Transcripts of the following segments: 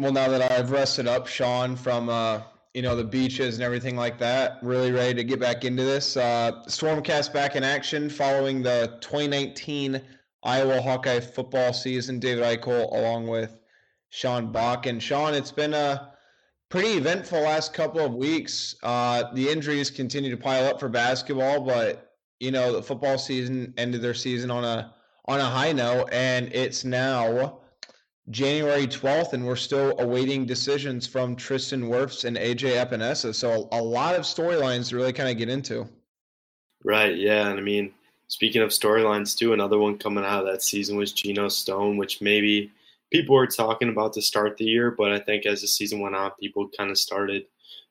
Well, now that I've rested up, Sean, from uh, you know the beaches and everything like that, really ready to get back into this. Uh, Stormcast back in action following the 2019 Iowa Hawkeye football season. David Eichel along with Sean Bach and Sean. It's been a pretty eventful last couple of weeks. Uh, the injuries continue to pile up for basketball, but you know the football season ended their season on a on a high note, and it's now January 12th, and we're still awaiting decisions from Tristan Wirfs and AJ Epenesa. So a lot of storylines to really kind of get into. Right. Yeah. And I mean, speaking of storylines too, another one coming out of that season was Geno Stone, which maybe people were talking about to start the year, but I think as the season went on, people kind of started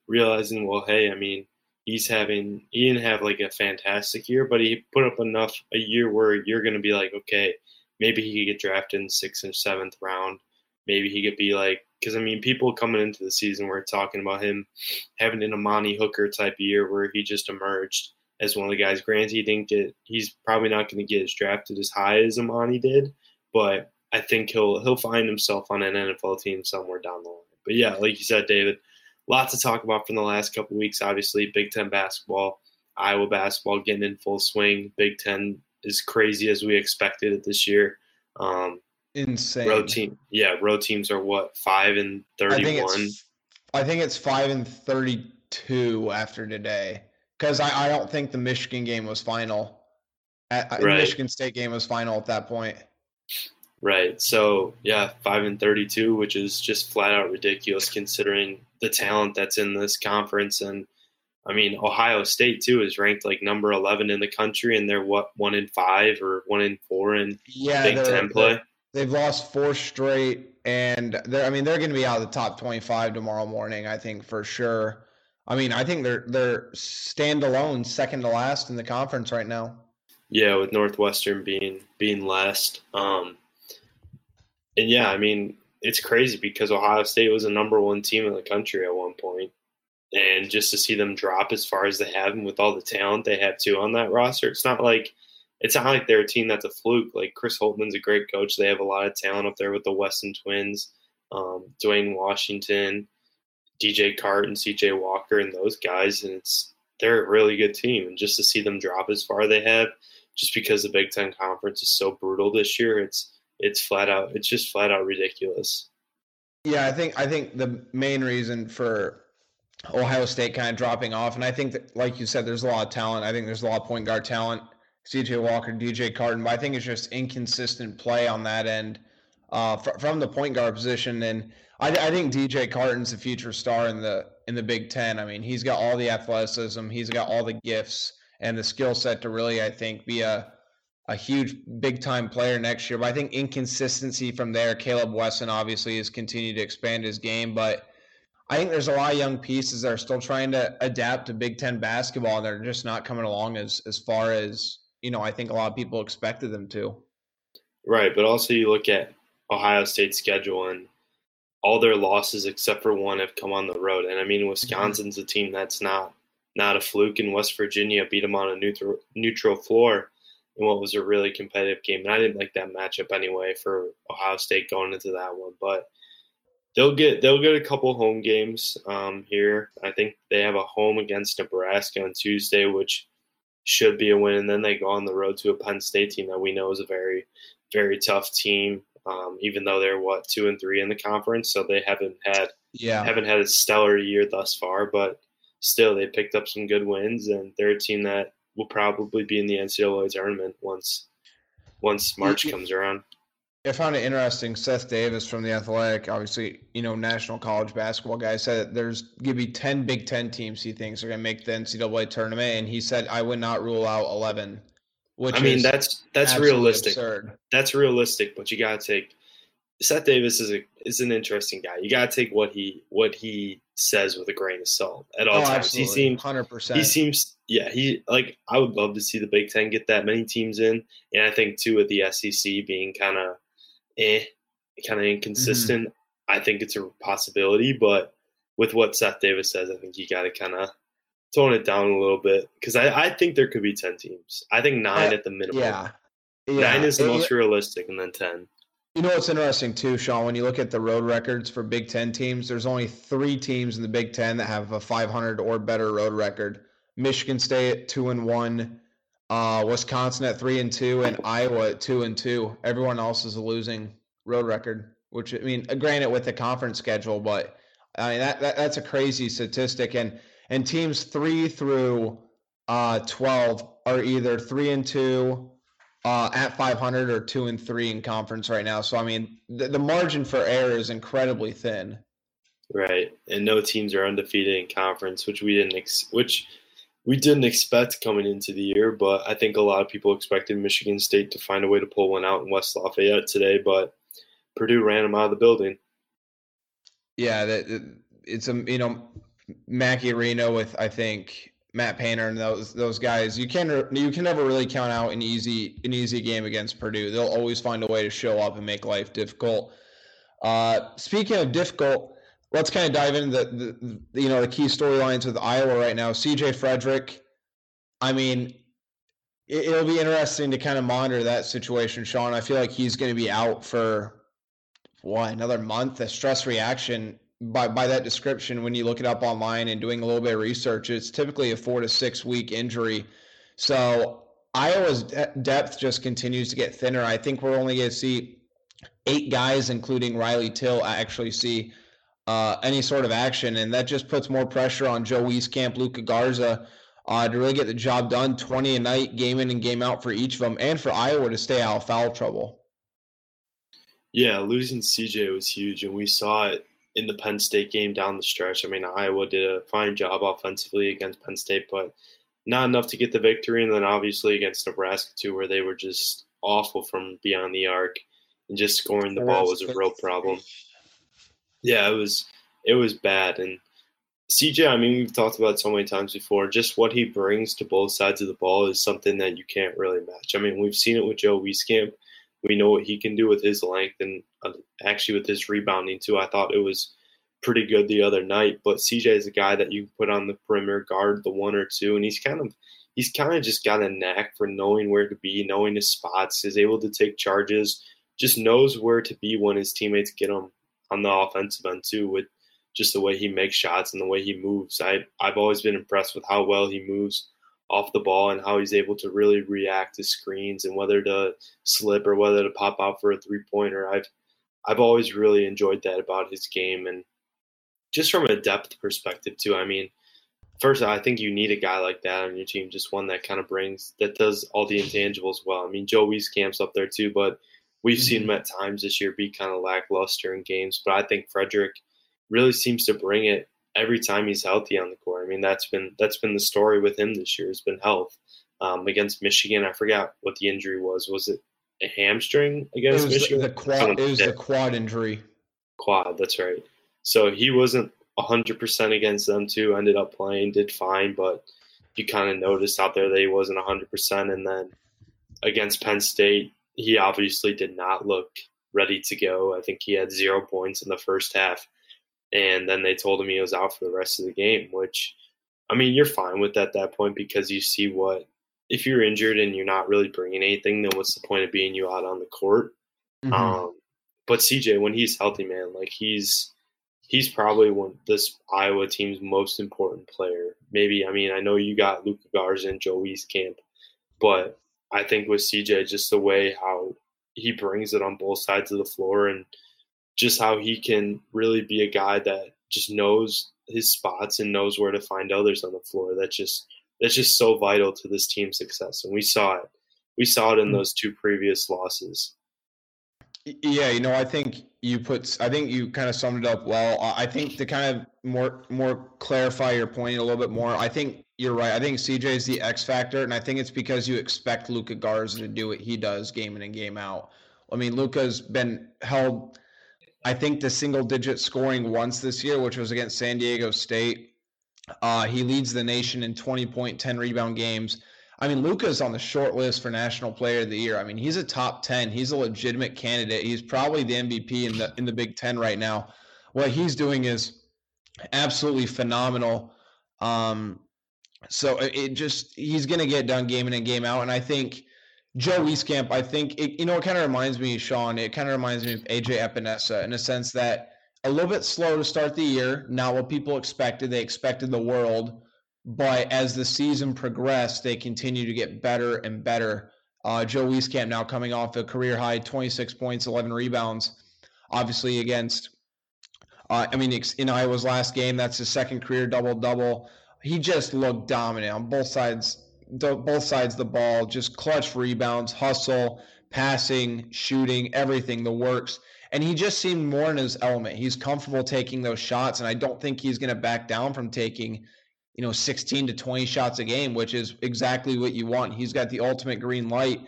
realizing, well, hey, I mean, he's having he didn't have like a fantastic year, but he put up enough a year where you're going to be like, okay, maybe he could get drafted in sixth or seventh round. Maybe he could be like, because I mean, people coming into the season were talking about him having an Amani Hooker type of year where he just emerged as one of the guys. Granted, he didn't get, he's probably not going to get as drafted as high as Amani did, but I think he'll he'll find himself on an NFL team somewhere down the line. But yeah, like you said, David, lots to talk about from the last couple weeks. Obviously, Big Ten basketball, Iowa basketball getting in full swing. Big Ten as crazy as we expected it this year. Um, Insane. Road team, yeah, road teams are what five and thirty-one. I think it's, I think it's five and thirty-two after today because I, I don't think the Michigan game was final. At, right. Michigan State game was final at that point. Right. So yeah, five and thirty-two, which is just flat out ridiculous considering the talent that's in this conference and I mean, Ohio State too is ranked like number eleven in the country, and they're what one in five or one in four in yeah, Big Ten play. They've lost four straight, and they're I mean they're going to be out of the top twenty-five tomorrow morning. I think for sure. I mean, I think they're they're standalone, second to last in the conference right now. Yeah, with Northwestern being being last, um, and yeah, I mean it's crazy because Ohio State was a number one team in the country at one point and just to see them drop as far as they have and with all the talent they have too on that roster, it's not like it's not like they're a team that's a fluke. Like Chris Holtmann's a great coach. They have a lot of talent up there with the Wesson twins, um, Duane Washington, DJ Cart, and CJ Walker, and those guys. And it's they're a really good team. And just to see them drop as far they have, just because the Big Ten Conference is so brutal this year, it's it's flat out it's just flat out ridiculous. Yeah, I think I think the main reason for Ohio State kind of dropping off. And I think that, like you said, there's a lot of talent. I think there's a lot of point guard talent. CJ Walker, DJ Carton, but I think it's just inconsistent play on that end uh, fr- from the point guard position. And I, I, think DJ Carton's the future star in the in the Big Ten. I mean, he's got all the athleticism, he's got all the gifts and the skill set to really, I think, be a a huge big time player next year. But I think inconsistency from there. Caleb Wesson obviously has continued to expand his game, but I think there's a lot of young pieces that are still trying to adapt to Big Ten basketball, and they're just not coming along as as far as you know. I think a lot of people expected them to. Right, but also you look at Ohio State's schedule, and all their losses except for one have come on the road. And I mean, mm-hmm. Wisconsin's a team that's not not a fluke, and West Virginia beat them on a neutral neutral floor in what was a really competitive game. And I didn't like that matchup anyway for Ohio State going into that one, but they'll get they'll get a couple home games um, here. I think they have a home against Nebraska on Tuesday, which should be a win, and then they go on the road to a Penn State team that we know is a very very tough team. Um, even though they're what two and three in the conference, so they haven't had yeah haven't had a stellar year thus far, but still they picked up some good wins, and they're a team that will probably be in the NCAA tournament once once March comes around. I found it interesting. Seth Davis from the Athletic, obviously, you know, national college basketball guy, said there's going to be 10 Big Ten teams he thinks are going to make the NCAA tournament. And he said, I would not rule out 11. Which I mean, that's that's realistic. Absurd. That's realistic, but you got to take Seth Davis is a is an interesting guy. You got to take what he what he says with a grain of salt at all oh, times. Absolutely. He seems hundred percent. He seems yeah. He like I would love to see the Big Ten get that many teams in, and I think too with the SEC being kind of eh, kind of inconsistent. Mm-hmm. I think it's a possibility, but with what Seth Davis says, I think you got to kind of tone it down a little bit because I, I think there could be 10 teams. I think nine uh, at the minimum. Yeah. yeah. Nine is the it, most realistic, and then 10. You know what's interesting too, Sean? When you look at the road records for Big Ten teams, there's only three teams in the Big Ten that have a 500 or better road record. Michigan State at two and one, uh, Wisconsin at three and two, and Iowa at two and two. Everyone else is a losing road record. Which I mean, granted with the conference schedule, but I mean that, that that's a crazy statistic. And and teams three through uh, 12 are either three and two uh, at 500 or two and three in conference right now. So I mean, the, the margin for error is incredibly thin. Right, and no teams are undefeated in conference, which we didn't ex- which we didn't expect coming into the year. But I think a lot of people expected Michigan State to find a way to pull one out in West Lafayette today, but Purdue ran them out of the building. Yeah, that it's a you know Mackey Arena with I think Matt Painter and those those guys, you can you can never really count out an easy an easy game against Purdue. They'll always find a way to show up and make life difficult. Uh, speaking of difficult, let's kind of dive into the, the you know the key storylines with Iowa right now. CJ Frederick, I mean, it, will be interesting to kind of monitor that situation, Sean. I feel like he's going to be out for what another month. A stress reaction by by that description, when you look it up online and doing a little bit of research, it's typically a four to six week injury. So Iowa's depth just continues to get thinner. I think we're only going to see eight guys, including Riley Till, I actually see uh, any sort of action, and that just puts more pressure on Joe Wieskamp, Luka Garza. Uh, to really get the job done 20 a night, game in and game out for each of them, and for Iowa to stay out of foul trouble. Yeah, losing CJ was huge, and we saw it in the Penn State game down the stretch. I mean, Iowa did a fine job offensively against Penn State, but not enough to get the victory. And then obviously against Nebraska too, where they were just awful from beyond the arc, and just scoring the ball was a real problem. Yeah, it was it was bad. And CJ, I mean, we've talked about so many times before. Just what he brings to both sides of the ball is something that you can't really match. I mean, we've seen it with Joe Wieskamp we know what he can do with his length and uh, actually with his rebounding too. I thought it was pretty good the other night. But CJ is a guy that you put on the perimeter, guard the one or two, and he's kind of he's kind of just got a knack for knowing where to be, knowing his spots, is able to take charges, just knows where to be when his teammates get him on the offensive end too, with just the way he makes shots and the way he moves. I I've always been impressed with how well he moves off the ball and how he's able to really react to screens and whether to slip or whether to pop out for a three pointer. I've I've always really enjoyed that about his game and just from a depth perspective too. I mean, first I think you need a guy like that on your team, just one that kind of brings that does all the intangibles well. I mean, Joe Wieskamp's up there too, but we've mm-hmm. seen him at times this year be kind of lackluster in games. But I think Frederick really seems to bring it every time he's healthy on the court. I mean, that's been that's been the story with him this year. Has been health. Um, against Michigan, I forgot what the injury was. Was it a hamstring against it was Michigan? The quad. It was the quad injury. Quad. That's right. So he wasn't hundred percent against them too. Ended up playing, did fine, but you kind of noticed out there that he wasn't hundred percent. And then against Penn State, he obviously did not look ready to go. I think he had zero points in the first half and then they told him he was out for the rest of the game. Which, I mean, you're fine with at that point because you see what if you're injured and you're not really bringing anything, then what's the point of being you out on the court? Mm-hmm. Um, but CJ, when he's healthy, man, like he's he's probably one this Iowa team's most important player. Maybe I mean I know you got Luka Garza and Joe Wieskamp, but I think with CJ, just the way how he brings it on both sides of the floor and just how he can really be a guy that just knows his spots and knows where to find others on the floor. That's just that's just so vital to this team's success, and we saw it. We saw it in mm. those two previous losses. Yeah, you know, I think you put. I think you kind of summed it up well. I think to kind of more more clarify your point a little bit more. I think you're right. I think CJ is the X factor, and I think it's because you expect Luka Garza to do what he does game in and game out. I mean, Luka's been held I think the single digit scoring once this year, which was against San Diego State. Uh, he leads the nation in 20 point, 10 rebound games. I mean, Luka's on the short list for National Player of the Year. I mean, he's a top 10. He's a legitimate candidate. He's probably the MVP in the in the Big Ten right now. What he's doing is absolutely phenomenal. Um, so it just he's going to get done game in and game out, and I think Joe Wieskamp, I think it, you know it kind of reminds me, Sean. It kind of reminds me of AJ Epenesa in a sense that a little bit slow to start the year, not what people expected. They expected the world, but as the season progressed, they continue to get better and better. Uh, Joe Wieskamp now coming off a career high 26 points, 11 rebounds, obviously against. Uh, I mean, in Iowa's last game, that's his second career double double. He just looked dominant on both sides both sides the ball, just clutch rebounds, hustle, passing, shooting, everything, the works. And he just seemed more in his element. He's comfortable taking those shots, and I don't think he's going to back down from taking, you know, 16 to 20 shots a game, which is exactly what you want. He's got the ultimate green light.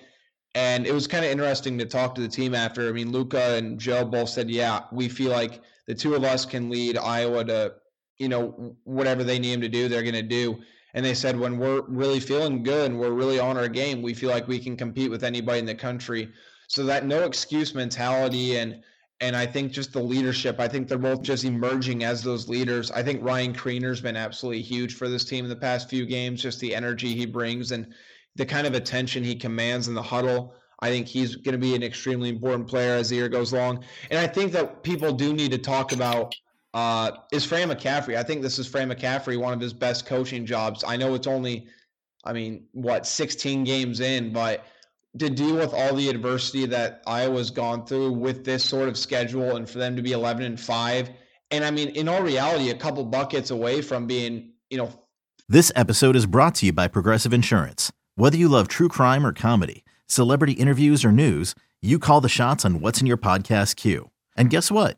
And it was kind of interesting to talk to the team after. I mean, Luka and Joe both said, yeah, we feel like the two of us can lead Iowa to, you know, whatever they need him to do, they're going to do. And they said when we're really feeling good and we're really on our game, we feel like we can compete with anybody in the country. So that no excuse mentality and and I think just the leadership, I think they're both just emerging as those leaders. I think Ryan Kriener's been absolutely huge for this team in the past few games, just the energy he brings and the kind of attention he commands in the huddle. I think he's going to be an extremely important player as the year goes along. And I think that people do need to talk about uh, is Fran McCaffery. I think this is Fran McCaffery, one of his best coaching jobs. I know it's only, I mean, what, 16 games in, but to deal with all the adversity that Iowa's gone through with this sort of schedule and for them to be 11 and 5. And I mean, in all reality, a couple buckets away from being, you know. This episode is brought to you by Progressive Insurance. Whether you love true crime or comedy, celebrity interviews or news, you call the shots on what's in your podcast queue. And guess what?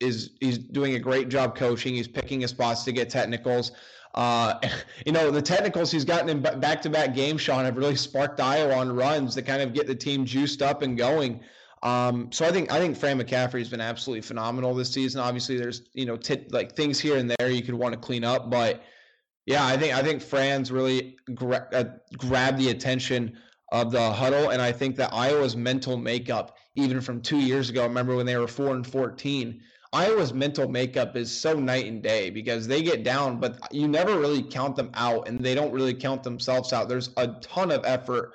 is he's doing a great job coaching. He's picking his spots to get technicals. Uh, you know, the technicals he's gotten in back-to-back games, Sean, have really sparked Iowa on runs to kind of get the team juiced up and going. Um, so I think I think Fran McCaffery has been absolutely phenomenal this season. Obviously, there's you know like things here and there you could want to clean up, but yeah, I think I think Fran's really gra- uh, grabbed the attention of the huddle, and I think that Iowa's mental makeup, even from two years ago, remember when they were four and fourteen, Iowa's mental makeup is so night and day because they get down, but you never really count them out, and they don't really count themselves out. There's a ton of effort,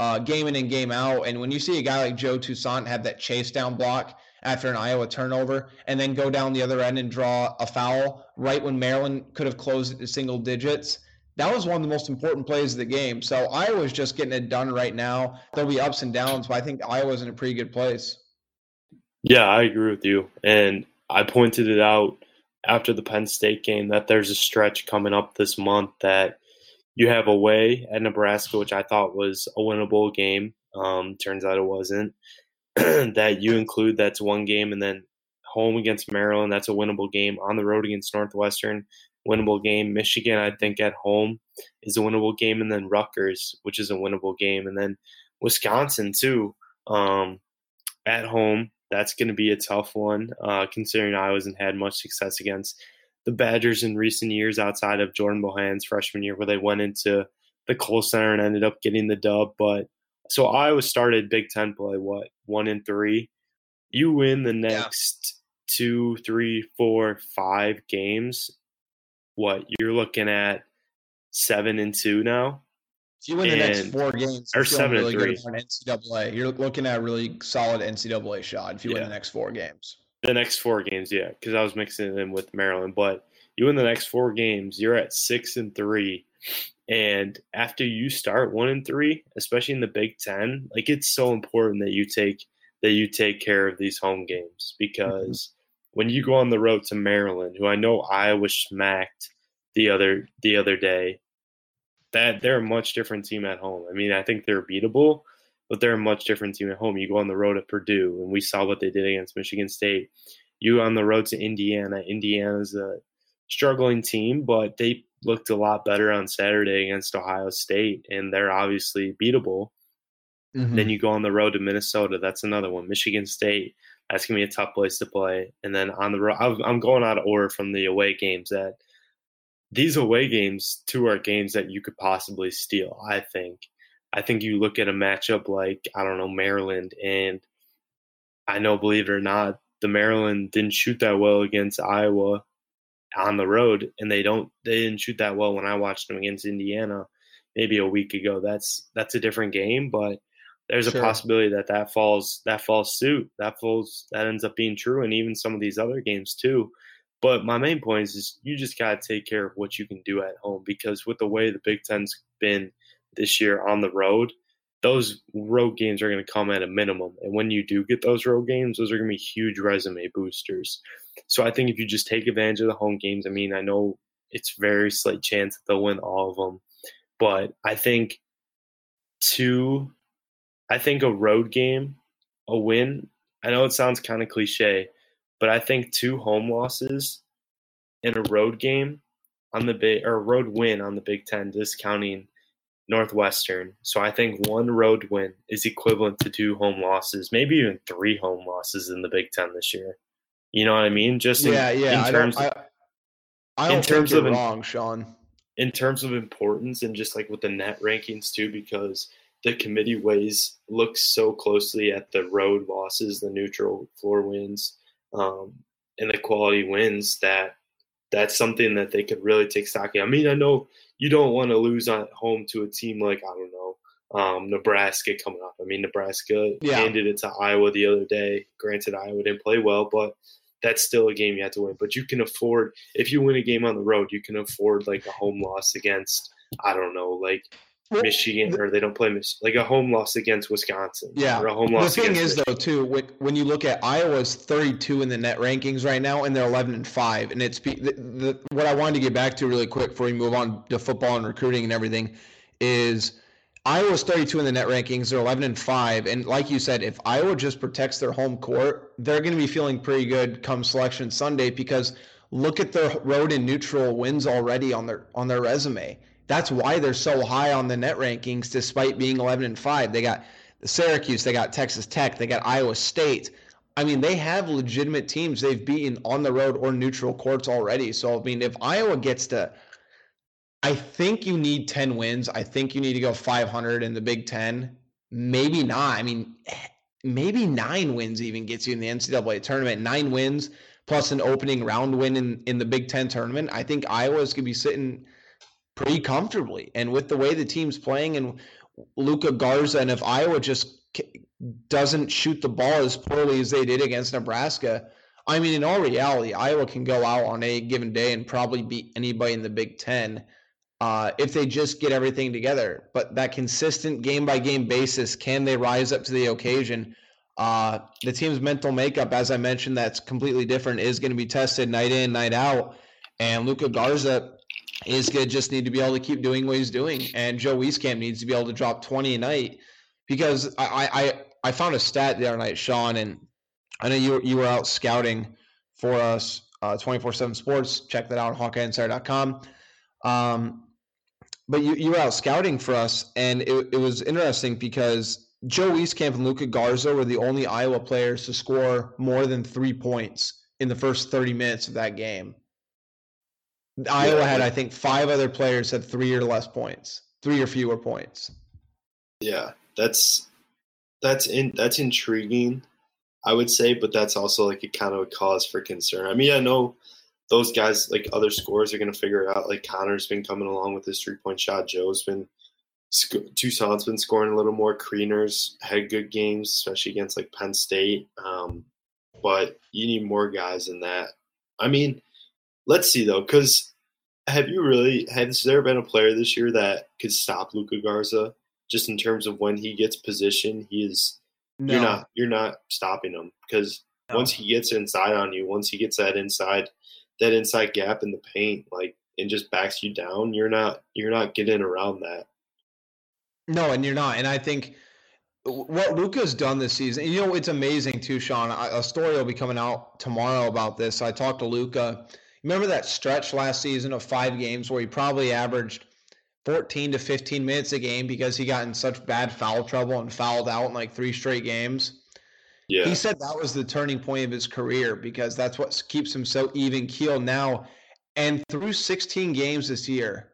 uh, game in and game out. And when you see a guy like Joe Toussaint have that chase down block after an Iowa turnover, and then go down the other end and draw a foul right when Maryland could have closed it to single digits, that was one of the most important plays of the game. So Iowa's just getting it done right now. There'll be ups and downs, but I think Iowa's in a pretty good place. Yeah, I agree with you. And I pointed it out after the Penn State game that there's a stretch coming up this month that you have away at Nebraska, which I thought was a winnable game. Um, turns out it wasn't. that you include that's one game, and then home against Maryland, that's a winnable game. On the road against Northwestern, winnable game. Michigan, I think at home is a winnable game, and then Rutgers, which is a winnable game, and then Wisconsin too um, at home that's going to be a tough one, uh, considering I wasn't had much success against the Badgers in recent years outside of Jordan Bohan's freshman year, where they went into the Kohl Center and ended up getting the dub. But so Iowa started Big Ten play, what, one and three? You win the next yeah. two, three, four, five games. What, you're looking at seven and two now? If you win the next four games, or seven really three. good NCAA. You're looking at a really solid NCAA shot if you yeah. win the next four games. The next four games, yeah, because I was mixing them with Maryland. But you win the next four games, you're at six and three. And after you start one and three, especially in the Big Ten, like it's so important that you take that you take care of these home games because mm-hmm. when you go on the road to Maryland, who I know Iowa smacked the other the other day, that they're a much different team at home. I mean, I think they're beatable, but they're a much different team at home. You go on the road at Purdue, and we saw what they did against Michigan State. You on the road to Indiana. Indiana's a struggling team, but they looked a lot better on Saturday against Ohio State, and they're obviously beatable. Mm-hmm. Then you go on the road to Minnesota. That's another one. Michigan State. That's gonna be a tough place to play. And then on the road, I'm going out of order from the away games. That these away games, two are games that you could possibly steal. I think. I think you look at a matchup like I don't know Maryland, and I know, believe it or not, the Maryland didn't shoot that well against Iowa on the road, and they don't they didn't shoot that well when I watched them against Indiana maybe a week ago. That's that's a different game, but there's sure. a possibility that that falls that falls suit that falls that ends up being true, and even some of these other games too. But my main point is, is you just got to take care of what you can do at home because with the way the Big Ten's been this year on the road, those road games are going to come at a minimum. And when you do get those road games, those are going to be huge resume boosters. So I think if you just take advantage of the home games, I mean, I know it's very slight chance that they'll win all of them, but I think two, I think a road game, a win. I know it sounds kind of cliche, but I think two home losses in a road game on the big or a road win on the Big Ten, discounting Northwestern. So I think one road win is equivalent to two home losses, maybe even three home losses in the Big Ten this year. You know what I mean? Just yeah, in, yeah. In terms, I don't, I, I don't in terms of wrong, Sean. In terms of importance and just like with the net rankings too, because the committee weighs looks so closely at the road losses, the neutral floor wins, um, and the quality wins that that's something that they could really take stock in. I mean, I know you don't want to lose at home to a team like I don't know um, Nebraska coming up. I mean, Nebraska yeah. handed it to Iowa the other day. Granted, Iowa didn't play well, but that's still a game you have to win. But you can afford if you win a game on the road, you can afford like a home loss against I don't know, like Michigan, or they don't play like a home loss against Wisconsin. Yeah, or a home loss. The thing is, Michigan. though, too, when, you look at Iowa's 32 in the net rankings right now, and they're 11 and five, and it's the, the, what I wanted to get back to really quick before we move on to football and recruiting and everything is Iowa's 32 in the net rankings. They're 11 and five, and like you said, if Iowa just protects their home court, they're going to be feeling pretty good come Selection Sunday because look at their road and neutral wins already on their on their resume that's why they're so high on the net rankings, despite being 11 and five. They got the Syracuse, they got Texas Tech, they got Iowa State. I mean, they have legitimate teams they've beaten on the road or neutral courts already. So, I mean, if Iowa gets to, I think you need 10 wins. I think you need to go 500 in the Big Ten. Maybe not. I mean, eh, maybe nine wins even gets you in the NCAA tournament. Nine wins plus an opening round win in, in the Big Ten tournament. I think Iowa's going to be sitting pretty comfortably. And with the way the team's playing and Luka Garza, and if Iowa just doesn't shoot the ball as poorly as they did against Nebraska, I mean, in all reality, Iowa can go out on a given day and probably beat anybody in the Big Ten uh, if they just get everything together. But that consistent game by game basis, can they rise up to the occasion? Uh, the team's mental makeup, as I mentioned, that's completely different, is going to be tested night in, night out. And Luka Garza is going to just need to be able to keep doing what he's doing. And Joe Wieskamp needs to be able to drop 20 a night because I, I, I found a stat the other night, Sean, and I know you, you were out scouting for us, uh, 24 7 sports. Check that out HawkeyeInsider.com. Um, but you, you were out scouting for us, and it, it was interesting because Joe Wieskamp and Luka Garza were the only Iowa players to score more than three points in the first 30 minutes of that game. Iowa had, I think, five other players had three or less points, three or fewer points. Yeah, that's that's in that's intriguing, I would say, but that's also like a kind of a cause for concern. I mean, I know those guys, like other scores, are going to figure it out. Like Connor's been coming along with his three point shot. Joe's been Toussaint's been scoring a little more. Kriener's had good games, especially against like Penn State. Um, but you need more guys than that. I mean, let's see though, because have you really has there been a player this year that could stop Luka Garza just in terms of when he gets position? He is no. you're not you're not stopping him because no. once he gets inside on you, once he gets that inside that inside gap in the paint, like and just backs you down, you're not you're not getting around that. No, and you're not. And I think what Luka's done this season, you know, it's amazing too, Sean. A story will be coming out tomorrow about this. I talked to Luka Remember that stretch last season of five games where he probably averaged 14 to 15 minutes a game because he got in such bad foul trouble and fouled out in like three straight games. Yeah. He said that was the turning point of his career because that's what keeps him so even keel now. And through 16 games this year,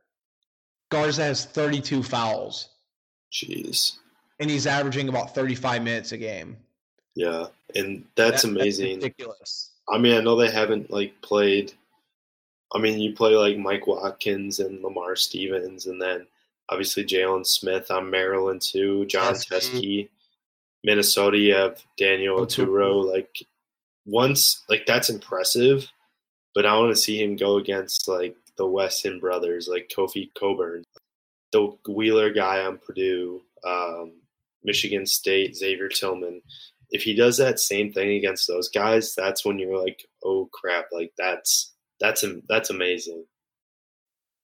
Garza has 32 fouls. Jeez. And he's averaging about 35 minutes a game. Yeah. And that's that, amazing. That's ridiculous. I mean, I know they haven't like played I mean, you play like Mike Watkins and Lamar Stevens, and then obviously Jalen Smith on Maryland too, John Teske. Minnesota, you have Daniel Oturu. Like once, like that's impressive, but I want to see him go against like the Wesson brothers, like Kofi Cockburn, the Wheeler guy on Purdue, um, Michigan State, Xavier Tillman. If he does that same thing against those guys, that's when you're like, oh crap, like that's that's that's amazing.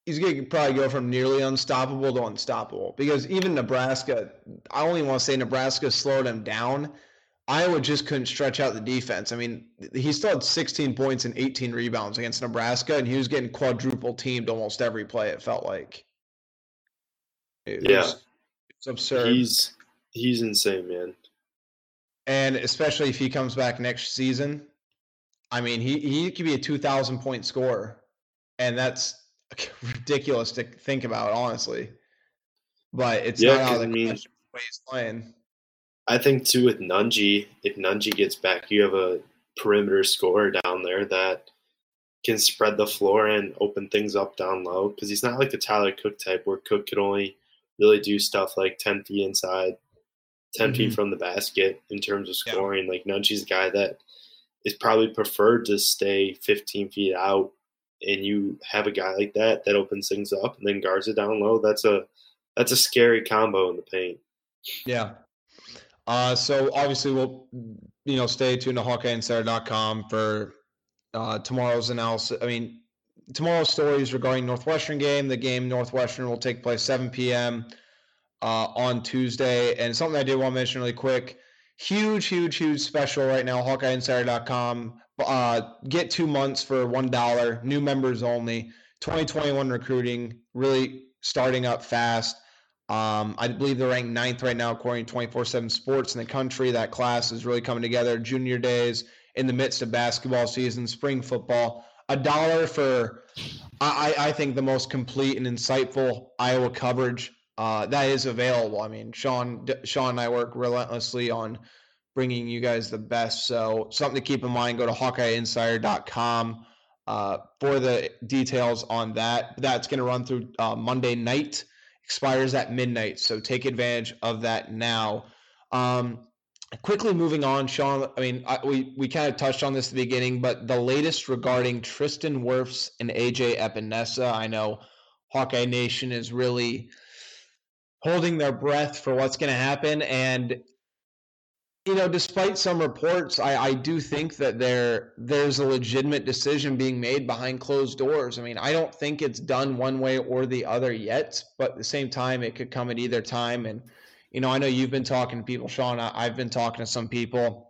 He's going to probably go from nearly unstoppable to unstoppable because even Nebraska, I only want to say Nebraska slowed him down. Iowa just couldn't stretch out the defense. I mean, he still had 16 points and 18 rebounds against Nebraska, and he was getting quadruple teamed almost every play. It felt like. It yeah, was, it's absurd. He's he's insane, man. And especially if he comes back next season, I mean, he he could be a two thousand point scorer, and that's ridiculous to think about, honestly. But it's yeah, not how the I mean, way he's playing. I think too with Nunge, if Nunge gets back, you have a perimeter scorer down there that can spread the floor and open things up down low because he's not like the Tyler Cook type where Cook could only really do stuff like 10 feet inside, 10 mm-hmm. feet from the basket in terms of scoring. Yeah. Like Nunge's a guy that is probably preferred to stay 15 feet out and you have a guy like that that opens things up and then guards it down low. That's a that's a scary combo in the paint. Yeah. Uh, so obviously we'll you know stay tuned to hawkeyeinsider.com for uh, tomorrow's analysis i mean tomorrow's stories regarding northwestern game. The game northwestern will take place 7 p.m uh, on tuesday. And something i did want to mention really quick huge, huge, huge special right now. HawkeyeInsider.com. Uh, get two months for one dollar. New members only. 2021 recruiting really starting up fast. Um, I believe they're ranked ninth right now, according to 24/7 Sports in the country. That class is really coming together. Junior days in the midst of basketball season, spring football. A dollar for, I, I think, the most complete and insightful Iowa coverage uh, that is available. I mean, Sean, Sean and I work relentlessly on bringing you guys the best. So something to keep in mind. Go to HawkeyeInsider.com uh, for the details on that. That's going to run through uh, Monday night. Expires at midnight. So take advantage of that now. Um, quickly moving on, Sean. I mean, I, we we kind of touched on this at the beginning, but the latest regarding Tristan Wirfs and AJ Epenesa. I know Hawkeye Nation is really holding their breath for what's going to happen. And you know, despite some reports, I, I do think that there there's a legitimate decision being made behind closed doors. I mean, I don't think it's done one way or the other yet, but at the same time, it could come at either time. And you know, I know you've been talking to people, Sean. I, I've been talking to some people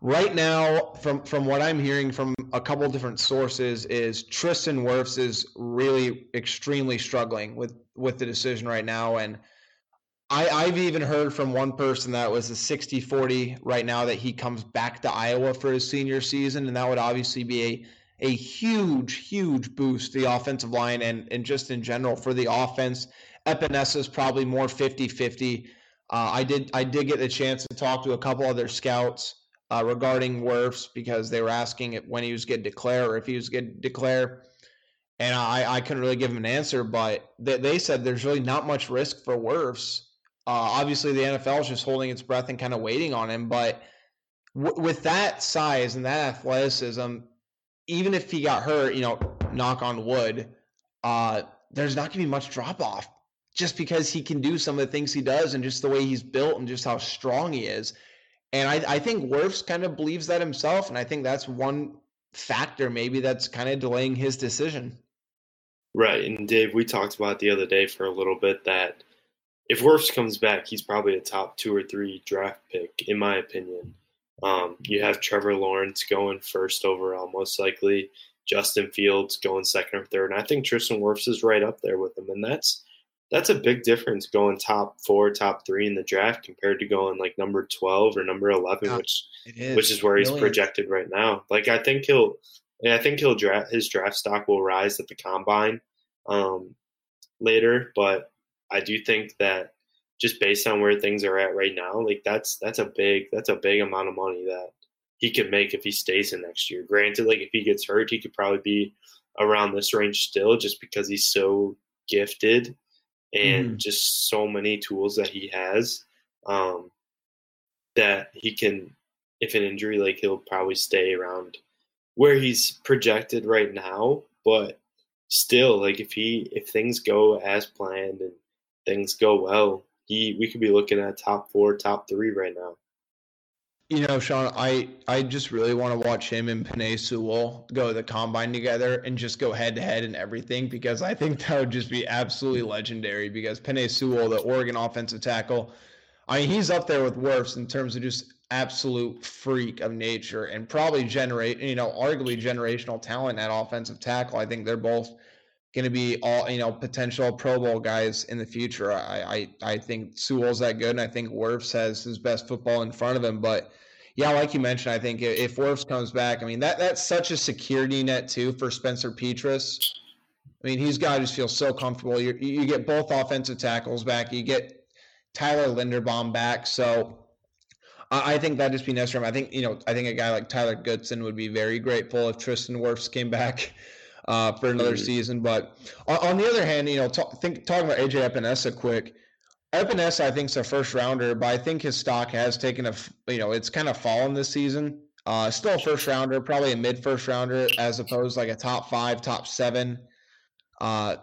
right now, from from what I'm hearing from a couple different sources, is Tristan Wirfs is really extremely struggling with with the decision right now, and I, I've even heard from one person that was a 60-40 right now that he comes back to Iowa for his senior season, and that would obviously be a a huge, huge boost to the offensive line and, and just in general for the offense. Epenesa is probably more 50-50. Uh, I did I did get the chance to talk to a couple other scouts uh, regarding Wirfs because they were asking it when he was going to declare or if he was going to declare. And I, I couldn't really give him an answer, but they, they said there's really not much risk for Wirfs. Uh, obviously, the NFL is just holding its breath and kind of waiting on him. But w- with that size and that athleticism, even if he got hurt, you know, knock on wood, uh, there's not going to be much drop off just because he can do some of the things he does and just the way he's built and just how strong he is. And I, I think Wirfs kind of believes that himself. And I think that's one factor maybe that's kind of delaying his decision. Right. And Dave, we talked about the other day for a little bit that if Wirfs comes back, he's probably a top two or three draft pick, in my opinion. Um, you have Trevor Lawrence going first overall, most likely. Justin Fields going second or third. And I think Tristan Wirfs is right up there with him. And that's that's a big difference going top four, top three in the draft compared to going like number twelve or number eleven, yeah, which is. which is where he's projected right now. Like I think he'll I think he'll draft his draft stock will rise at the combine um, later, but I do think that just based on where things are at right now, like that's that's a big that's a big amount of money that he could make if he stays in next year. Granted, like if he gets hurt, he could probably be around this range still, just because he's so gifted and mm. just so many tools that he has um, that he can, if an injury, like he'll probably stay around where he's projected right now. But still, like if he if things go as planned and things go well, he we could be looking at top four, top three right now. You know, Sean, I I just really want to watch him and Penei Sewell go to the combine together and just go head to head and everything because I think that would just be absolutely legendary. Because Penei Sewell, the Oregon offensive tackle, I mean, he's up there with Wirfs in terms of just absolute freak of nature and probably generate, you know, arguably generational talent at offensive tackle. I think they're both going to be all you know potential Pro Bowl guys in the future. I I, I think Sewell's that good, and I think Wirfs has his best football in front of him. But yeah, like you mentioned, I think if Wirfs comes back, I mean that that's such a security net too for Spencer Petras. I mean, he's got to just feel so comfortable. You you get both offensive tackles back. You get Tyler Linderbaum back. So I think that'd just be necessary. I think you know, I think a guy like Tyler Goodson would be very grateful if Tristan Wirfs came back uh, for another mm-hmm. season. But on, on, the other hand, you know, talk, think, talking about AJ Epenesa quick. Epenesa, I think, is a first rounder, but I think his stock has taken a, you know, it's kind of fallen this season. Uh, still a first rounder, probably a mid first rounder, as opposed like a top five, top seven, uh,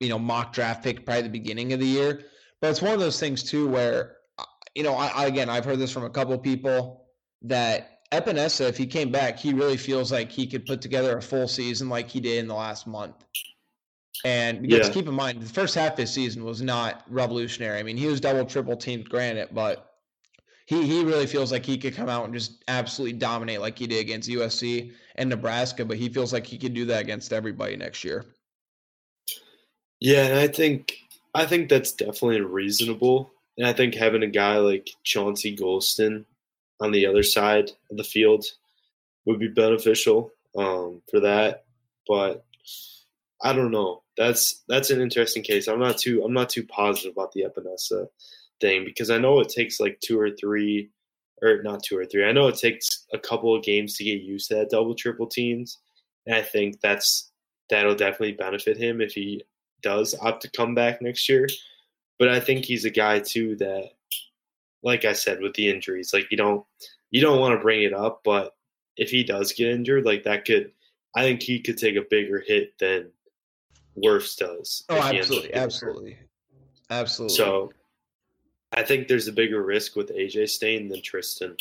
you know, mock draft pick probably the beginning of the year. But it's one of those things too where, uh, you know, I, I again, I've heard this from a couple people that Epenesa, if he came back, he really feels like he could put together a full season like he did in the last month. And yeah. keep in mind, the first half of his season was not revolutionary. I mean, he was double, triple teamed, granted, but he he really feels like he could come out and just absolutely dominate like he did against USC and Nebraska. But he feels like he could do that against everybody next year. Yeah, and I think I think that's definitely reasonable. And I think having a guy like Chauncey Golston on the other side of the field would be beneficial um, for that. But I don't know. That's that's an interesting case. I'm not too I'm not too positive about the Epenesa thing because I know it takes like two or three or not two or three. I know it takes a couple of games to get used to that double triple teams. And I think that's that'll definitely benefit him if he does opt to come back next year. But I think he's a guy too that like I said with the injuries, like you don't you don't want to bring it up, but if he does get injured, like that could I think he could take a bigger hit than Wirfs does. Oh, absolutely, absolutely, absolutely. So I think there's a bigger risk with AJ staying than Tristan.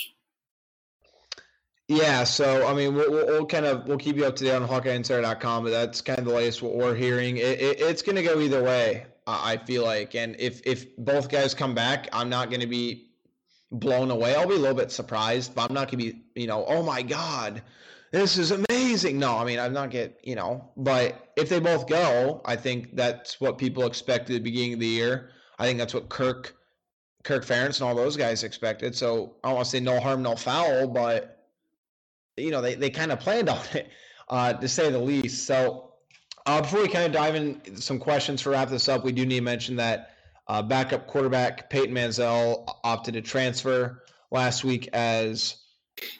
Yeah, so I mean, we'll, we'll, kind of we'll keep you up to date on HawkeyeInsider.com, but that's kind of the latest what we're hearing. It, it, it's going to go either way. I feel like, and if if both guys come back, I'm not going to be blown away. I'll be a little bit surprised, but I'm not going to be, you know, oh my god, this is amazing. No, I mean, I'm not get, you know, but if they both go, I think that's what people expected at the beginning of the year. I think that's what Kirk, Kirk Ferentz, and all those guys expected. So I don't want to say no harm, no foul, but you know, they they kind of planned on it, uh, to say the least. So uh, before we kind of dive in some questions for wrap this up, we do need to mention that uh, backup quarterback Peyton Mansell opted to transfer last week, as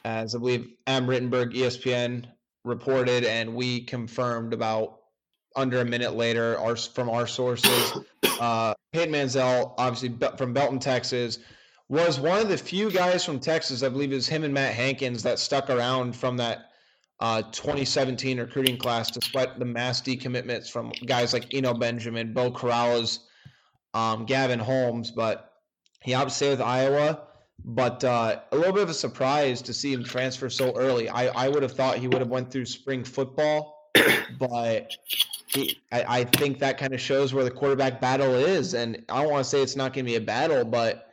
as I believe Adam Rittenberg, ESPN reported, and we confirmed about under a minute later our, from our sources. Uh, Peyton Mansell, obviously from Belton, Texas, was one of the few guys from Texas, I believe it was him and Matt Hankins, that stuck around from that uh, 2017 recruiting class, despite the mass decommitments from guys like Eno Benjamin, Beau Corrales, um, Gavin Holmes. But he opted to with Iowa. But uh, a little bit of a surprise to see him transfer so early. I, I would have thought he would have went through spring football, but he, I, I think that kind of shows where the quarterback battle is. And I don't want to say it's not going to be a battle, but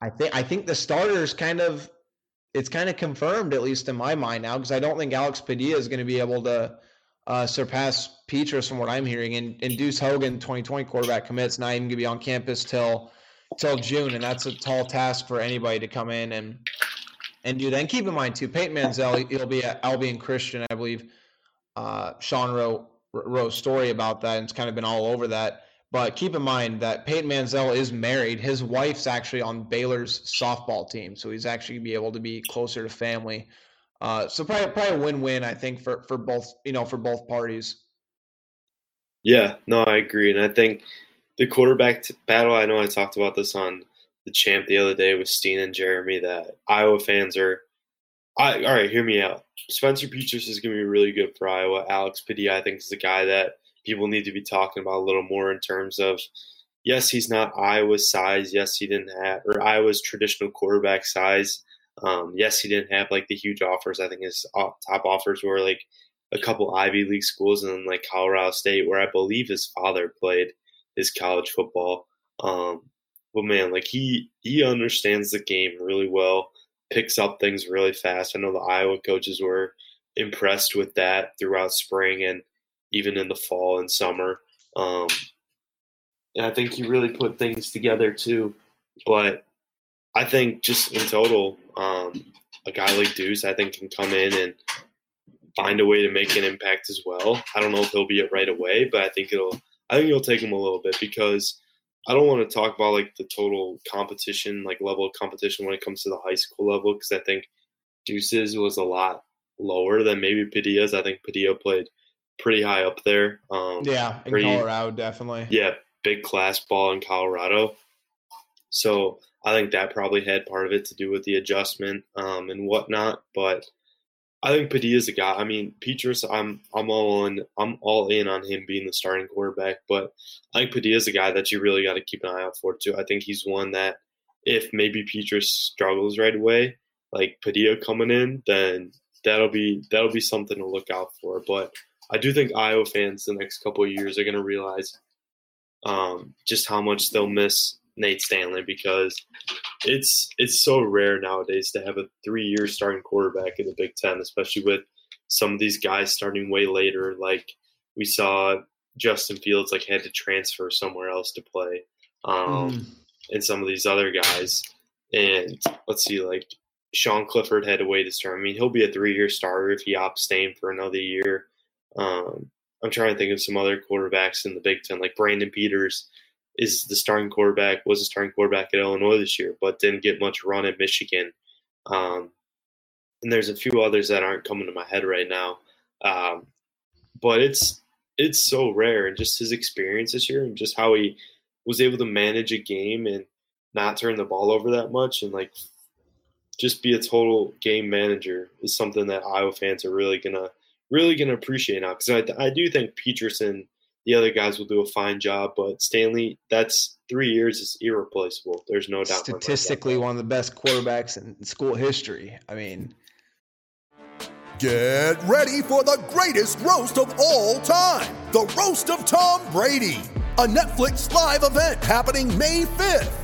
I think I think the starters kind of it's kind of confirmed, at least in my mind now, because I don't think Alex Padilla is going to be able to uh, surpass Petras from what I'm hearing. And, and Deuce Hogan, 2020 quarterback commits, not even going to be on campus till till June, and that's a tall task for anybody to come in and and do that. And keep in mind too, Peyton Mansell, he'll be at Abilene Christian, I believe. Uh, Sean wrote a story about that, and it's kind of been all over that. But keep in mind that Peyton Mansell is married. His wife's actually on Baylor's softball team, so he's actually be able to be closer to family. Uh, so probably probably a win-win, I think, for for both you know for both parties. Yeah, no, I agree, and I think the quarterback battle. I know I talked about this on the champ the other day with Steen and Jeremy. That Iowa fans are. I, all right, hear me out. Spencer Petras is going to be really good for Iowa. Alex Padilla, I think, is the guy that people need to be talking about a little more in terms of yes, he's not Iowa's size. Yes, he didn't have or Iowa's traditional quarterback size. Um, yes, he didn't have like the huge offers. I think his top offers were like a couple Ivy League schools and then like Colorado State, where I believe his father played his college football. Um, but man, like he he understands the game really well, picks up things really fast. I know the Iowa coaches were impressed with that throughout spring and even in the fall and summer. Um, and I think he really put things together too. But I think just in total, um, a guy like Deuce, I think, can come in and find a way to make an impact as well. I don't know if he'll be it right away, but I think it'll. I think it'll take him a little bit because I don't want to talk about like the total competition, like level of competition when it comes to the high school level, because I think Deuce's was a lot lower than maybe Padilla's. I think Padilla played pretty high up there. Um, yeah, in pretty, Colorado, definitely. Yeah, big class ball in Colorado. So I think that probably had part of it to do with the adjustment um, and whatnot. But I think Padilla's a guy. I mean, Petras, I'm I'm all in. I'm all in on him being the starting quarterback. But I think Padilla's a guy that you really got to keep an eye out for too. I think he's one that if maybe Petras struggles right away, like Padilla coming in, then that'll be that'll be something to look out for. But I do think Iowa fans the next couple of years are going to realize um, just how much they'll miss Nate Stanley because it's it's so rare nowadays to have a three year starting quarterback in the Big Ten, especially with some of these guys starting way later. Like we saw Justin Fields like had to transfer somewhere else to play, um, mm. and some of these other guys. And let's see, like Sean Clifford had to wait his turn. I mean, he'll be a three year starter if he opts staying for another year. Um, I'm trying to think of some other quarterbacks in the Big Ten, like Brandon Peters is the starting quarterback, was the starting quarterback at Illinois this year, but didn't get much run at Michigan. Um, and there's a few others that aren't coming to my head right now. Um, but it's it's so rare, and just his experience this year, and just how he was able to manage a game and not turn the ball over that much, and like just be a total game manager is something that Iowa fans are really gonna really going to appreciate now because I, I do think Peterson, the other guys will do a fine job, but Stanley, that's three years is irreplaceable. There's no doubt. Statistically, one of the best quarterbacks in school history. I mean, get ready for the greatest roast of all time the roast of Tom Brady, a Netflix live event happening May 5th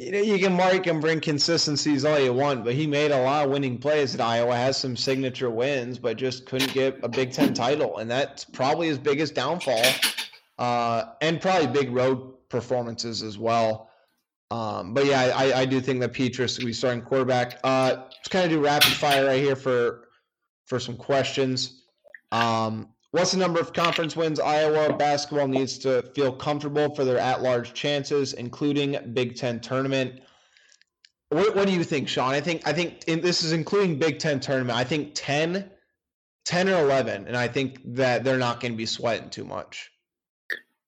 you know, you can mark and bring consistencies all you want, but he made a lot of winning plays at Iowa, has some signature wins, but just couldn't get a Big Ten title. And that's probably his biggest downfall. Uh, and probably big road performances as well. Um, but yeah, I, I do think that Petras will be starting quarterback. Uh, let's kind of do rapid fire right here for for some questions. Um, What's the number of conference wins Iowa basketball needs to feel comfortable for their at large chances, including Big Ten tournament? What, what do you think, Sean? I think I think in, this is including Big Ten tournament. I think 10, 10 or eleven, and I think that they're not going to be sweating too much.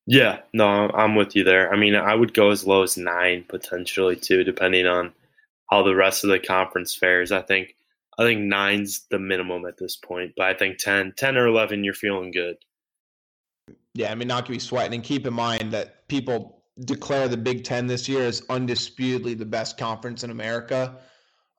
Yeah, no, I'm with you there. I mean, I would go as low as nine potentially too, depending on how the rest of the conference fares. I think I think nine's the minimum at this point, but I think 10, 10 or eleven, you're feeling good. Yeah, I mean, not to be sweating. And keep in mind that people declare the Big Ten this year as undisputedly the best conference in America.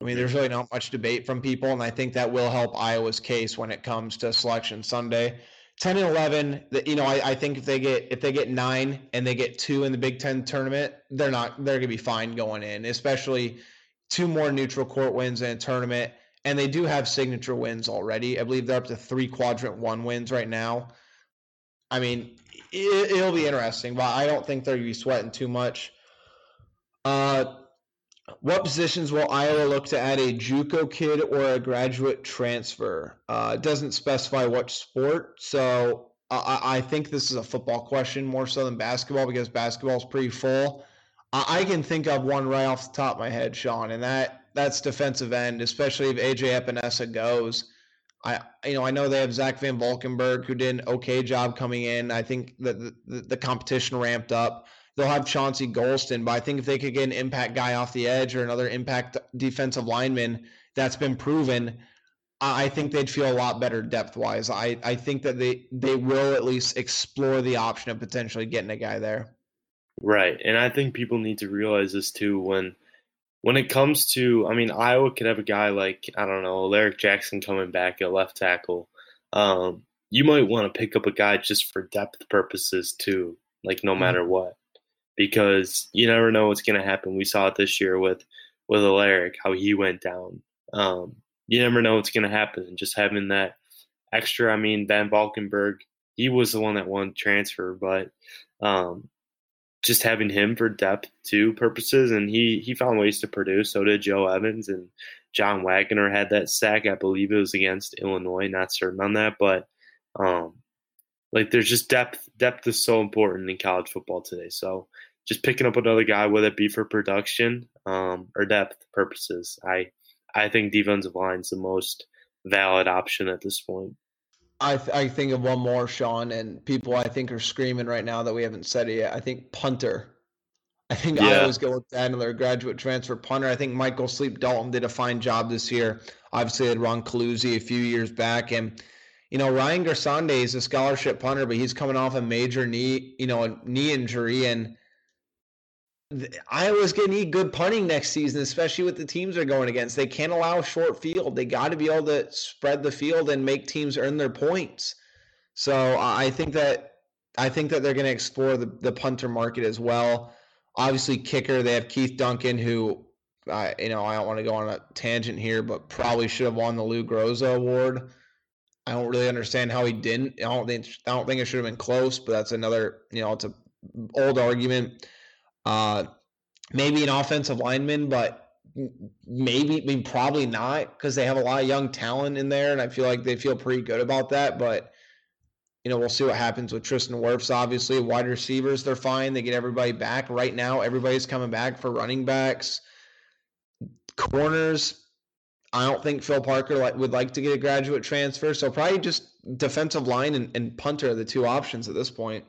I mean, there's really not much debate from people, and I think that will help Iowa's case when it comes to Selection Sunday. 10 and 11 that you know I, I, think if they get if they get nine and they get two in the big 10 tournament they're not they're gonna be fine going in especially two more neutral court wins in a tournament and they do have signature wins already i believe they're up to three quadrant one wins right now i mean it, will be interesting but i don't think they're gonna be sweating too much uh what positions will Iowa look to add a JUCO kid or a graduate transfer? Uh, it doesn't specify what sport, so I, I, think this is a football question more so than basketball because basketball is pretty full. I, I, can think of one right off the top of my head, Sean, and that that's defensive end, especially if AJ Epenesa goes. I you know I know they have Zach Van Valkenburg who did an okay job coming in. I think that the, the, the competition ramped up they'll have Chauncey Golston. But I think if they could get an impact guy off the edge or another impact defensive lineman that's been proven, I think they'd feel a lot better depth wise. I, I think that they they will at least explore the option of potentially getting a guy there. Right. And I think people need to realize this too when when it comes to I mean Iowa could have a guy like I don't know, Alaric Jackson coming back at left tackle. Um, you might want to pick up a guy just for depth purposes too, like no mm-hmm. matter what because you never know what's going to happen. We saw it this year with with Alaric, how he went down. Um, you never know what's going to happen. And just having that extra, I mean, Van Valkenburg, he was the one that won transfer, but um, just having him for depth too purposes, and he he found ways to produce. So did Joe Evans and John Waggoner had that sack. I believe it was against Illinois. Not certain on that, but um, like there's just depth. Depth is so important in college football today. So just picking up another guy, whether it be for production um, or depth purposes, I I think defensive line's the most valid option at this point. I, th- I think of one more, Sean, and people I think are screaming right now that we haven't said it yet. I think punter. I think yeah. I always go with Adler, graduate transfer punter. I think Michael Sleep Dalton did a fine job this year. Obviously, had Ron Coluzzi a few years back, and you know, Ryan Gersonde is a scholarship punter, but he's coming off a major knee, you know, a knee injury. And Iowa's going to need good punting next season, especially with the teams they're going against. They can't allow short field. They got to be able to spread the field and make teams earn their points. So I think that I think that they're going to explore the, the punter market as well. Obviously, kicker they have Keith Duncan, who I you know I don't want to go on a tangent here, but probably should have won the Lou Groza Award. I don't really understand how he didn't. I don't think I don't think it should have been close, but that's another you know it's a old argument. Uh, maybe an offensive lineman, but maybe I mean probably not because they have a lot of young talent in there, and I feel like they feel pretty good about that. But you know we'll see what happens with Tristan Wirfs. Obviously, wide receivers they're fine. They get everybody back right now. Everybody's coming back for running backs. Corners, I don't think Phil Parker like, would like to get a graduate transfer. So probably just defensive line and, and punter are the two options at this point.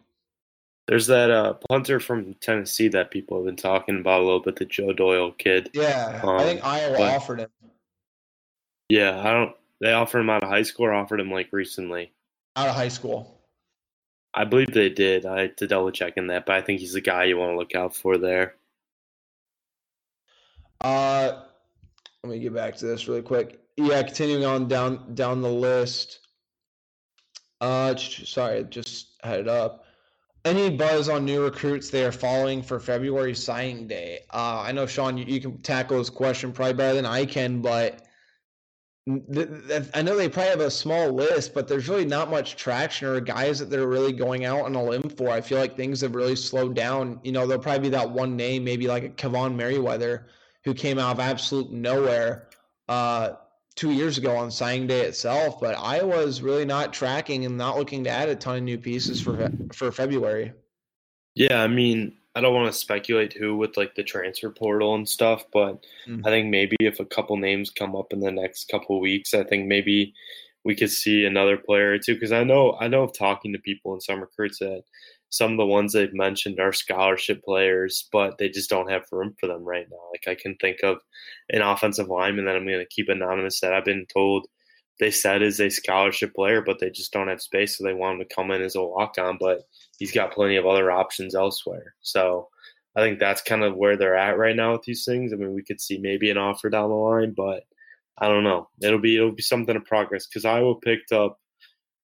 There's that uh, punter from Tennessee that people have been talking about a little bit, the Joe Doyle kid. Yeah, um, I think Iowa but, offered him. Yeah, I don't. They offered him out of high school or offered him like recently. Out of high school. I believe they did. I had to double check in that, but I think he's the guy you want to look out for there. Uh, let me get back to this really quick. Yeah, continuing on down down the list. Uh, sorry, I just had it up. Any buzz on new recruits they are following for February signing day? Uh, I know Sean, you, you can tackle this question probably better than I can, but th- th- I know they probably have a small list, but there's really not much traction or guys that they're really going out on a limb for. I feel like things have really slowed down. You know, there'll probably be that one name, maybe like a Kaevon Merriweather who came out of absolute nowhere uh, two years ago on signing day itself. But Iowa's really not tracking and not looking to add a ton of new pieces for for February. Yeah, I mean, I don't want to speculate who with like the transfer portal and stuff, but mm. I think maybe if a couple names come up in the next couple weeks, I think maybe we could see another player or two. Because I know I know of talking to people in some recruits that some of the ones they've mentioned are scholarship players, but they just don't have room for them right now. Like I can think of an offensive lineman that I'm going to keep anonymous that I've been told they said is a scholarship player, but they just don't have space, so they want him to come in as a walk on. But he's got plenty of other options elsewhere. So I think that's kind of where they're at right now with these things. I mean, we could see maybe an offer down the line, but I don't know. It'll be it'll be something of progress because Iowa picked up.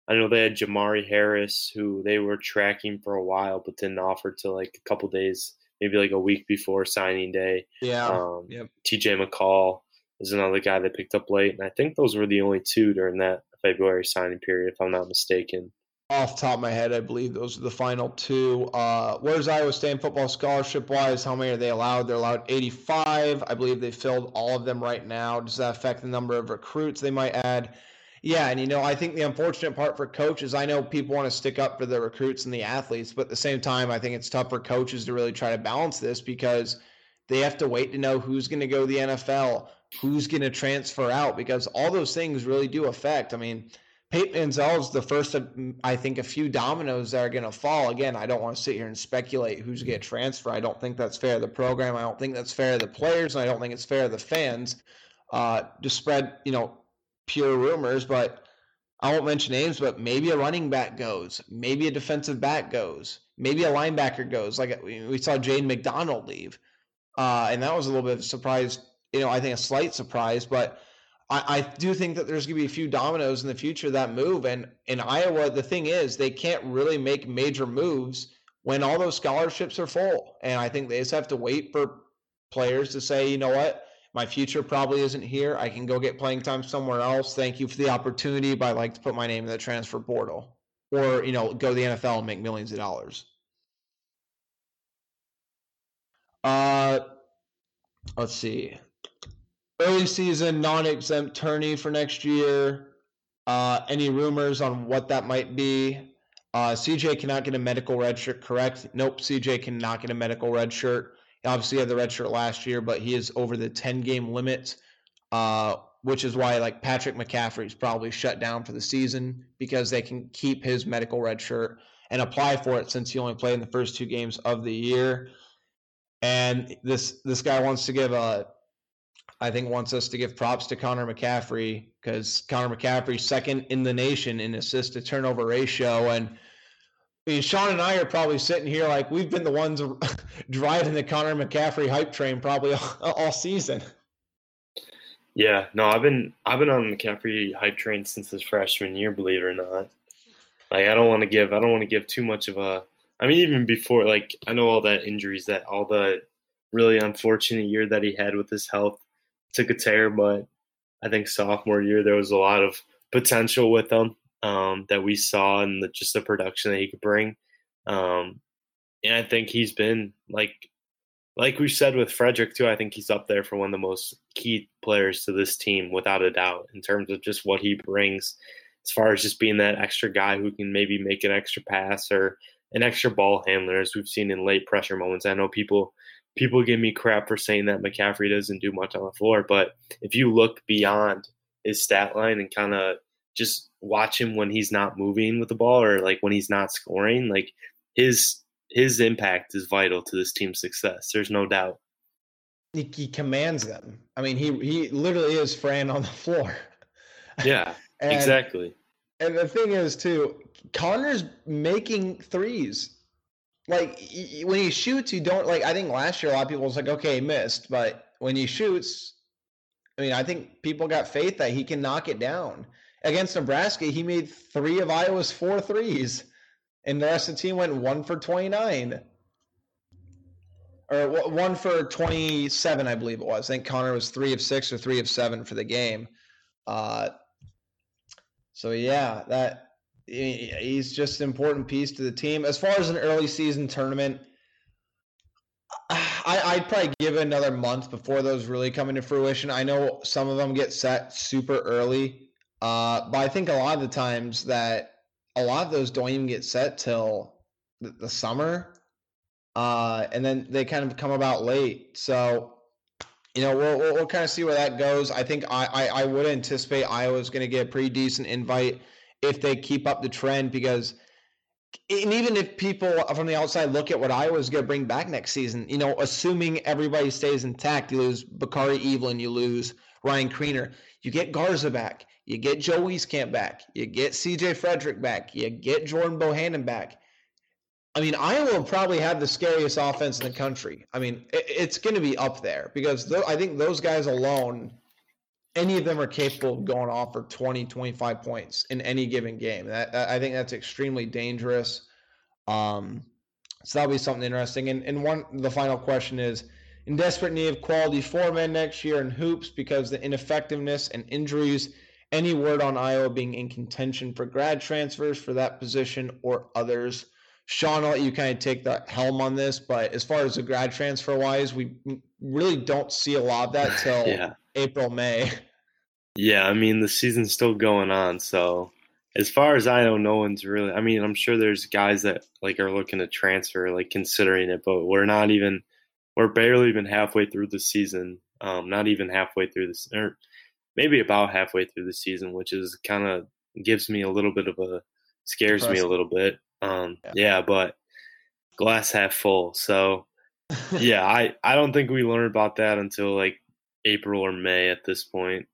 I know they had Jermari Harris, who they were tracking for a while, but didn't offer till like a couple days, maybe like a week before signing day. Yeah. Um, yep. T.J. McCall is another guy they picked up late, and I think those were the only two during that February signing period, if I'm not mistaken off top of my head, I believe those are the final two. Uh, where's Iowa State football scholarship wise? How many are they allowed? They're allowed 85. I believe they filled all of them right now. Does that affect the number of recruits they might add? Yeah, and you know, I think the unfortunate part for coaches, I know people want to stick up for the recruits and the athletes, but at the same time, I think it's tough for coaches to really try to balance this because they have to wait to know who's going to go to the NFL, who's going to transfer out, because all those things really do affect. I mean, Peyton is the first of, I think, a few dominoes that are going to fall. Again, I don't want to sit here and speculate who's going to transfer. I don't think that's fair to the program. I don't think that's fair to the players, and I don't think it's fair to the fans uh, to spread, you know, pure rumors. But I won't mention names, but maybe a running back goes, maybe a defensive back goes, maybe a linebacker goes. Like we saw Jane McDonald leave, uh, and that was a little bit of a surprise. You know, I think a slight surprise, but – I, I do think that there's going to be a few dominoes in the future that move. And in Iowa, the thing is, they can't really make major moves when all those scholarships are full. And I think they just have to wait for players to say, you know what, my future probably isn't here. I can go get playing time somewhere else. Thank you for the opportunity, but I'd like to put my name in the transfer portal or, you know, go to the NFL and make millions of dollars. Uh, let's see early season non-exempt tourney for next year. Uh, any rumors on what that might be? Uh, CJ cannot get a medical red shirt, correct? Nope, CJ cannot get a medical red shirt. Obviously had the red shirt last year, but he is over the 10 game limit, uh, which is why like Patrick McCaffery's probably shut down for the season because they can keep his medical red shirt and apply for it since he only played in the first two games of the year. And this this guy wants to give a I think wants us to give props to Connor McCaffery because Connor McCaffery's second in the nation in assist to turnover ratio. And Sean and I are probably sitting here like we've been the ones driving the Connor McCaffery hype train probably all, all season. Yeah, no, I've been I've been on McCaffery hype train since his freshman year, believe it or not. Like I don't want to give I don't want to give too much of a I mean even before like I know all that injuries that all the really unfortunate year that he had with his health took a tear, but I think sophomore year there was a lot of potential with him um, that we saw and the, just the production that he could bring. Um, and I think he's been like like we said with Frederick too. I think he's up there for one of the most key players to this team, without a doubt, in terms of just what he brings, as far as just being that extra guy who can maybe make an extra pass or an extra ball handler, as we've seen in late pressure moments. I know people people give me crap for saying that McCaffery doesn't do much on the floor, but if you look beyond his stat line and kind of just watch him when he's not moving with the ball or like when he's not scoring, like his his impact is vital to this team's success. There's no doubt. He, he commands them. I mean, he he literally is Fran on the floor. Yeah, and, exactly. And the thing is, too, Connor's making threes like when he shoots, you don't like. I think last year a lot of people was like, okay, missed, but when he shoots, I mean, I think people got faith that he can knock it down. Against Nebraska, he made three of Iowa's four threes, and the rest of the team went one for twenty nine, or one for twenty seven, I believe it was. I think Connor was three of six or three of seven for the game. Uh, so yeah, that he's just an important piece to the team. As far as an early season tournament, I, would probably give it another month before those really come into fruition. I know some of them get set super early, uh, but I think a lot of the times that a lot of those don't even get set till the, the summer. uh, and then they kind of come about late. So, you know, we'll, we'll, we'll kind of see where that goes. I think I, I, I would anticipate Iowa's going to get a pretty decent invite if they keep up the trend because and even if people from the outside look at what Iowa's going to bring back next season, you know, assuming everybody stays intact, you lose Bakari Evelyn, you lose Ryan Kriener, you get Garza back, you get Joe Wieskamp back, you get CJ Frederick back, you get Jordan Bohannon back. I mean, Iowa will probably have the scariest offense in the country. I mean, it, it's going to be up there because th- I think those guys alone, any of them are capable of going off for 20, 25 points in any given game. That, I think that's extremely dangerous. Um, so that'll be something interesting. And, and one, the final question is in desperate need of quality four men next year in hoops because the ineffectiveness and injuries. Any word on Iowa being in contention for grad transfers for that position or others? Sean, I'll let you kind of take the helm on this, but as far as the grad transfer wise, we really don't see a lot of that till yeah. April, May. Yeah, I mean the season's still going on, so as far as I know, no one's really. I mean, I'm sure there's guys that like are looking to transfer, like considering it, but we're not even. We're barely even halfway through the season. Um, not even halfway through this, or maybe about halfway through the season, which is kind of gives me a little bit of a scares Impressive. me a little bit. Um, yeah. yeah, but glass half full. So yeah, I I don't think we learn about that until like April or May at this point.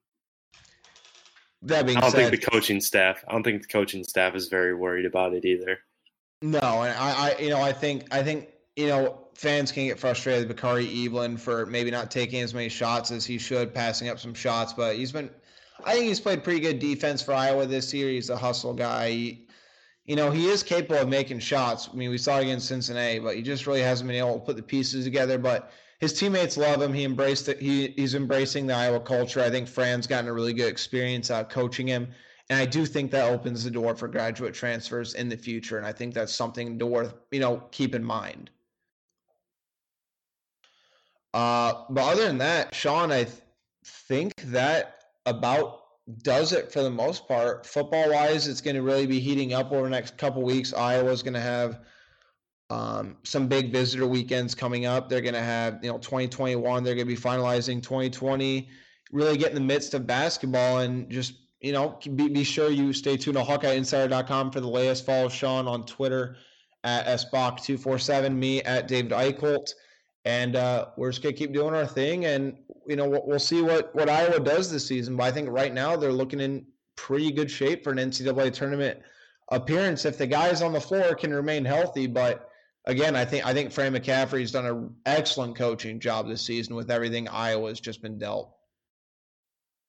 That being I don't said, think the coaching staff. I don't think the coaching staff is very worried about it either. No, and I, I you know, I think I think you know fans can get frustrated with Bakari Evelyn for maybe not taking as many shots as he should, passing up some shots, but he's been. I think he's played pretty good defense for Iowa this year. He's a hustle guy. He, you know, he is capable of making shots. I mean, we saw it against Cincinnati, but he just really hasn't been able to put the pieces together. But his teammates love him. He embraced it. He, he's embracing the Iowa culture. I think Fran's gotten a really good experience out coaching him. And I do think that opens the door for graduate transfers in the future. And I think that's something to worth, you know, keep in mind. Uh, but other than that, Sean, I th- think that about does it for the most part. Football wise, it's going to really be heating up over the next couple weeks. Iowa's going to have um, some big visitor weekends coming up. They're going to have, you know, 2021. They're going to be finalizing 2020. Really get in the midst of basketball and just, you know, be, be sure you stay tuned to HawkeyeInsider.com for the latest. Follow Sean on Twitter at SBach247, me at David Eichholt. And uh, we're just to keep doing our thing. And you know, we'll, see what what Iowa does this season. But I think right now they're looking in pretty good shape for an NCAA tournament appearance if the guys on the floor can remain healthy. But again, I think I think Fran McCaffery's done an excellent coaching job this season with everything Iowa's just been dealt.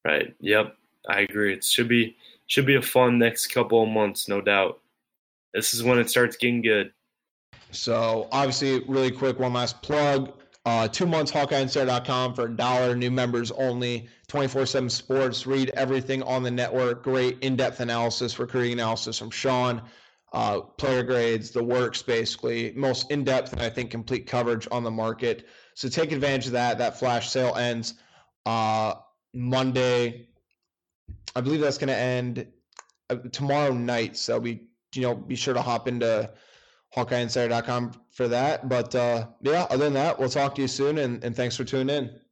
Right. Yep. I agree. It should be should be a fun next couple of months, no doubt. This is when it starts getting good. So obviously, really quick, one last plug. Uh, two months, HawkeyeInsider.com for a dollar. New members only. 24/7 Sports. Read everything on the network. Great in-depth analysis, recruiting analysis from Sean. Uh, player grades, the works, basically most in-depth and I think complete coverage on the market. So take advantage of that. That flash sale ends uh, Monday. I believe that's going to end uh, tomorrow night. So we, you know be sure to hop into HawkeyeInsider.com for that. But uh, yeah, other than that, we'll talk to you soon, and, and thanks for tuning in.